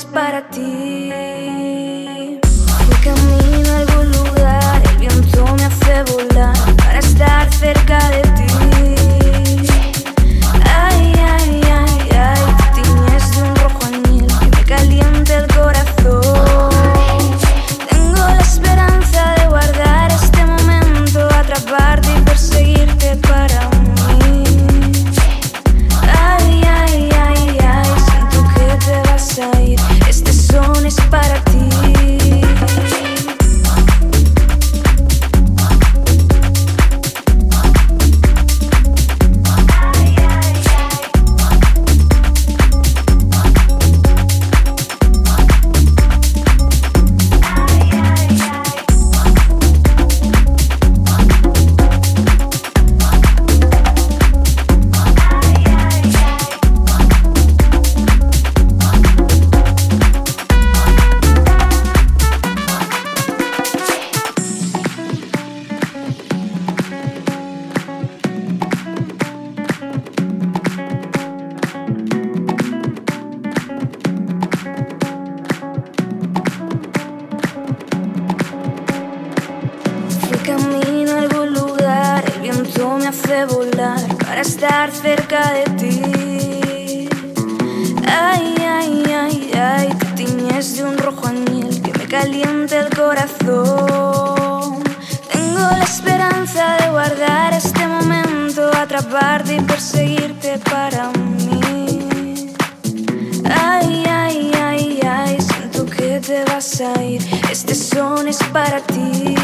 es para ti. Voy camino a algún lugar, el viento me hace volar para estar cerca de. cerca de ti. Ay, ay, ay, ay, te tiñes de un rojo añil que me calienta el corazón. Tengo la esperanza de guardar este momento, atraparte y perseguirte para mí. Ay, ay, ay, ay, siento que te vas a ir, este son es para ti.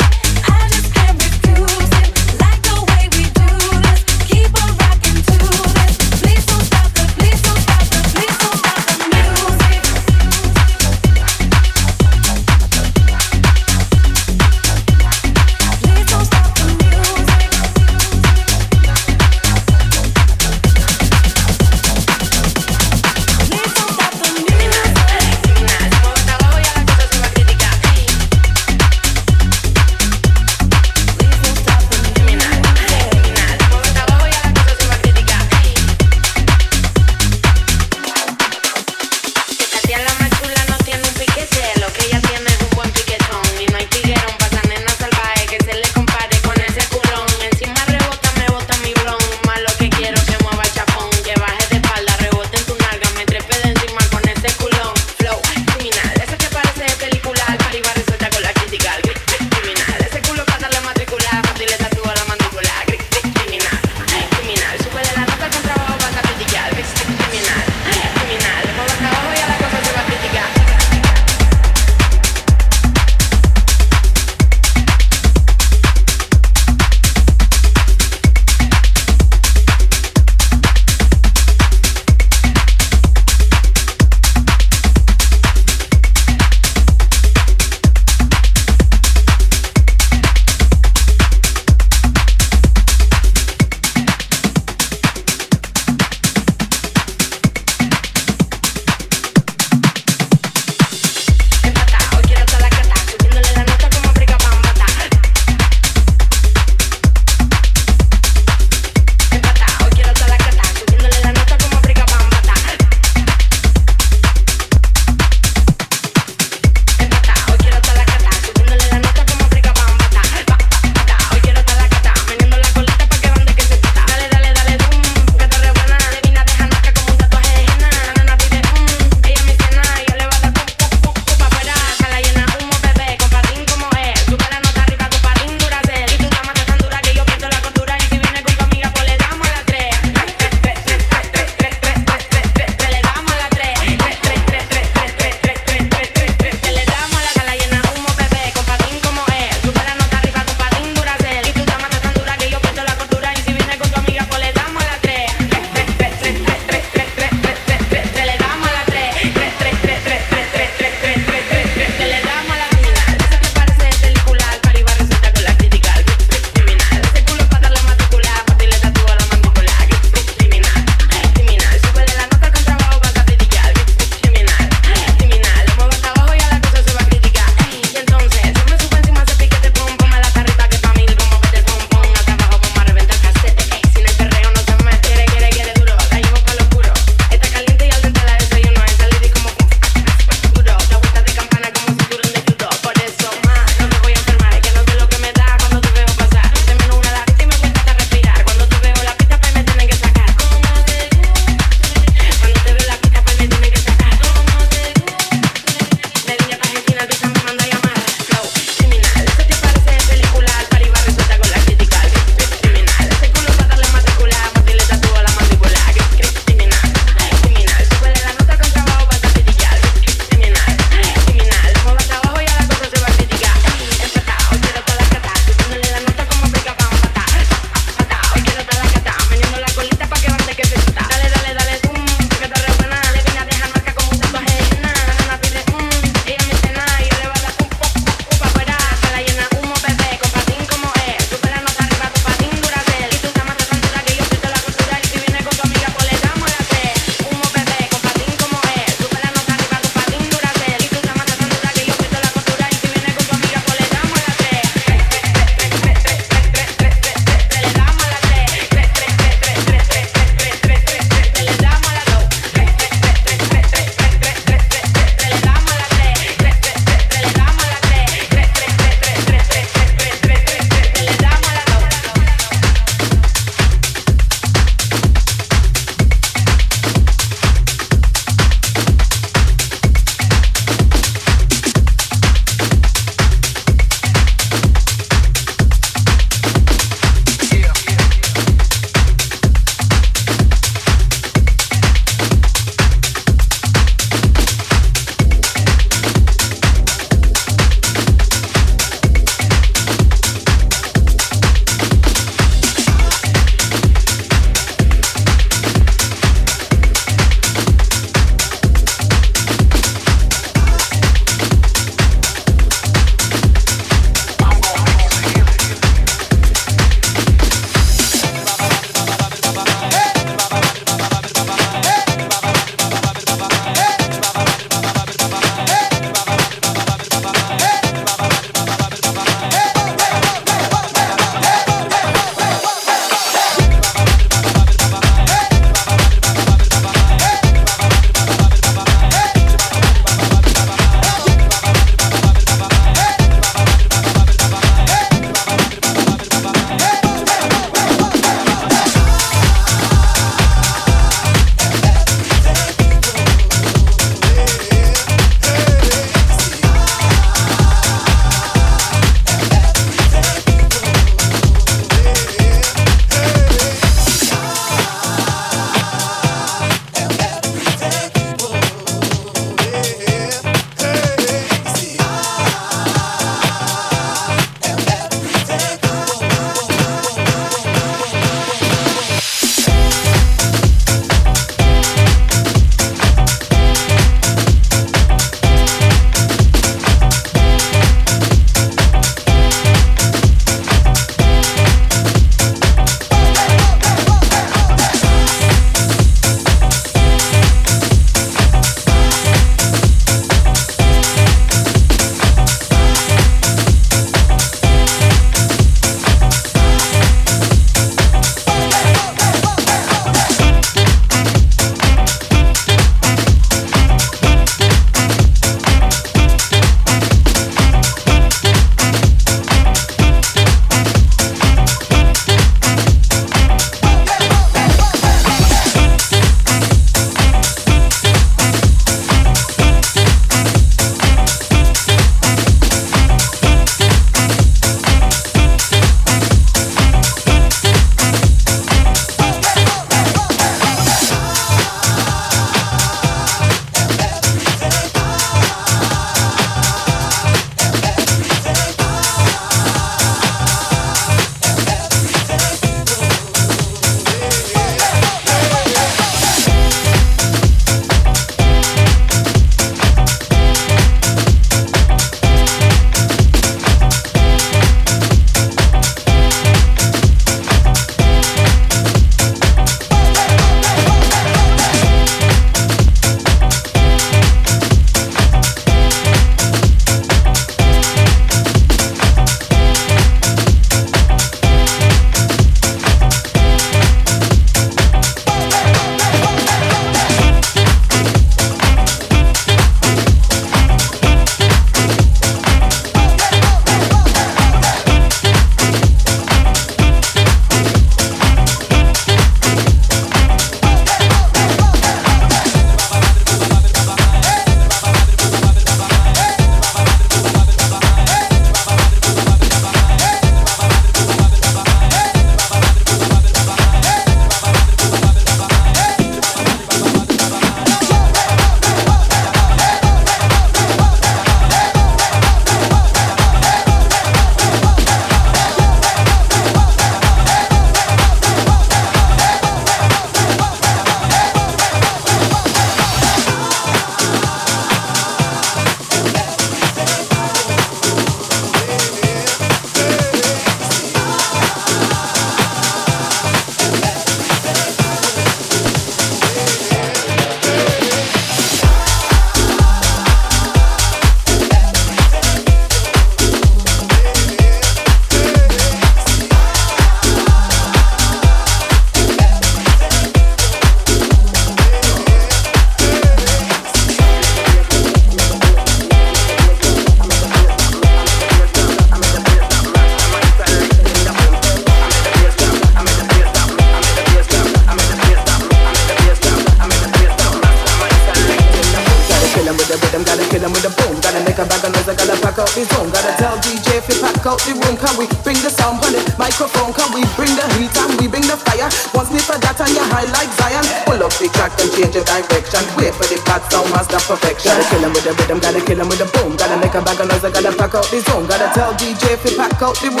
Out the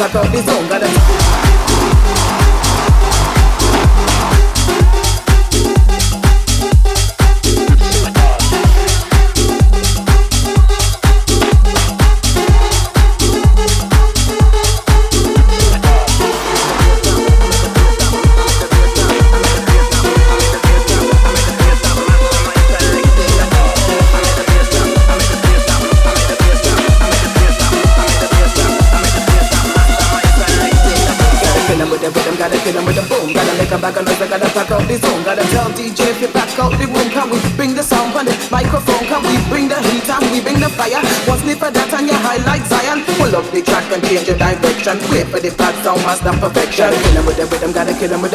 I got this out rhythm, gotta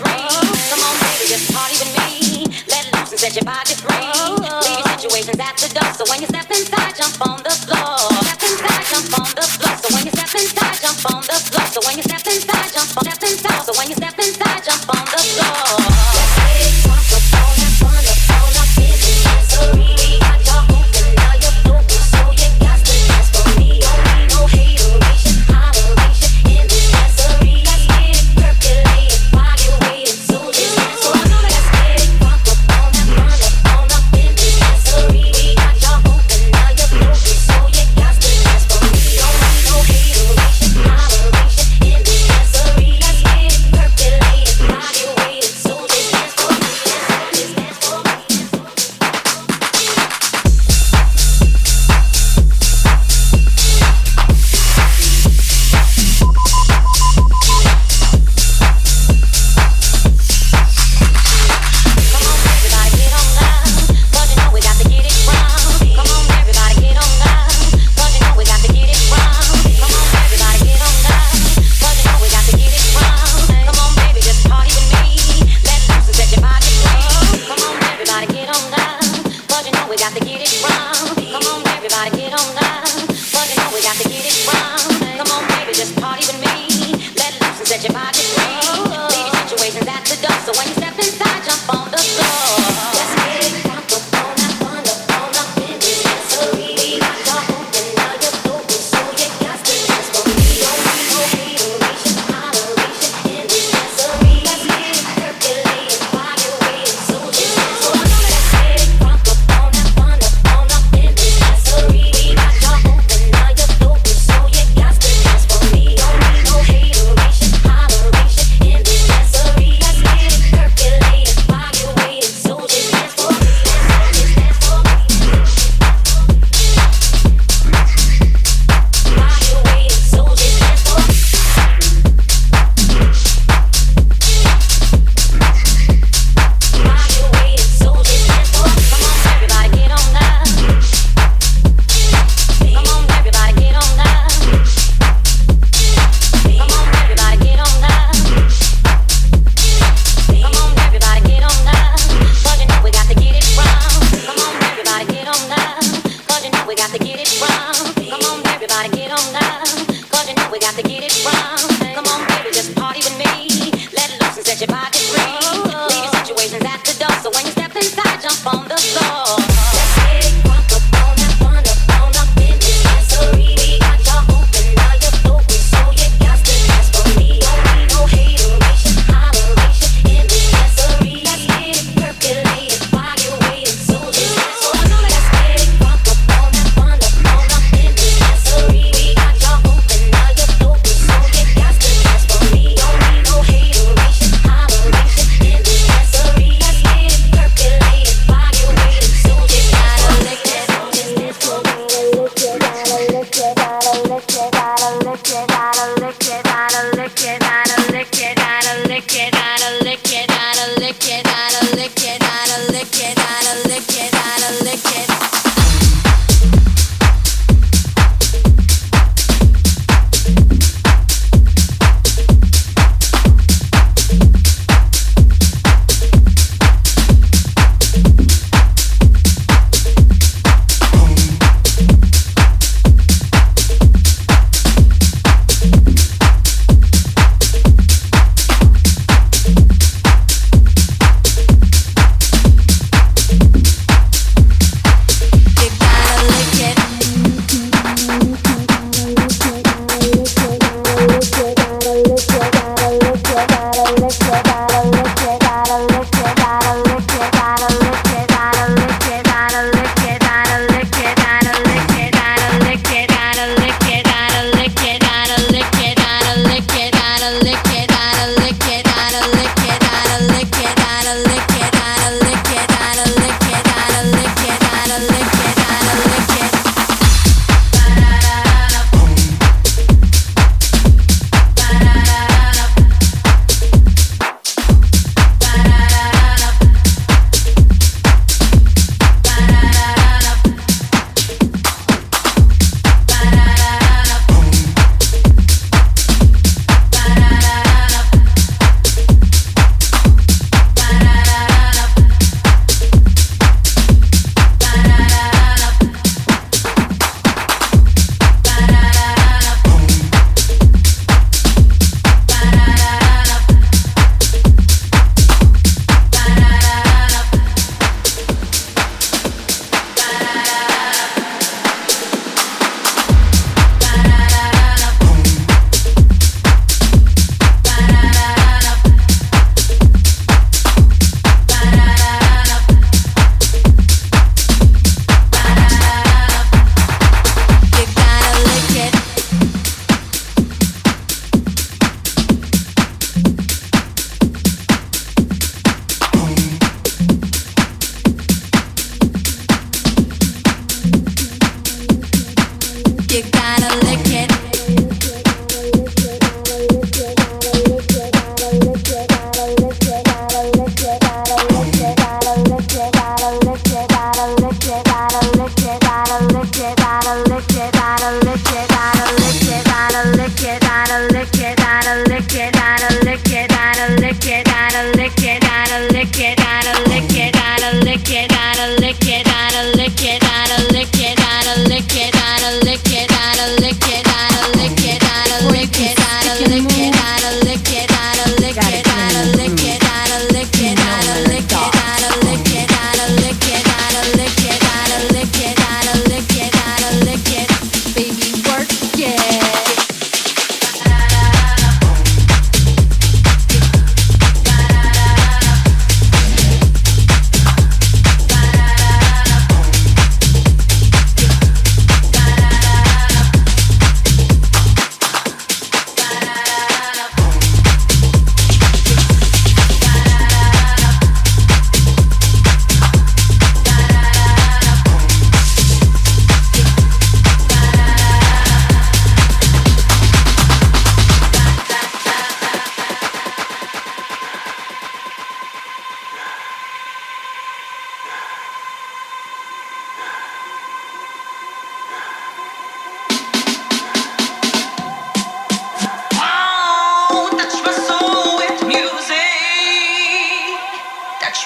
free. Come on, baby, just party with me. Let loose and set your body free.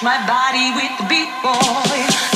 My body with the beat, boy.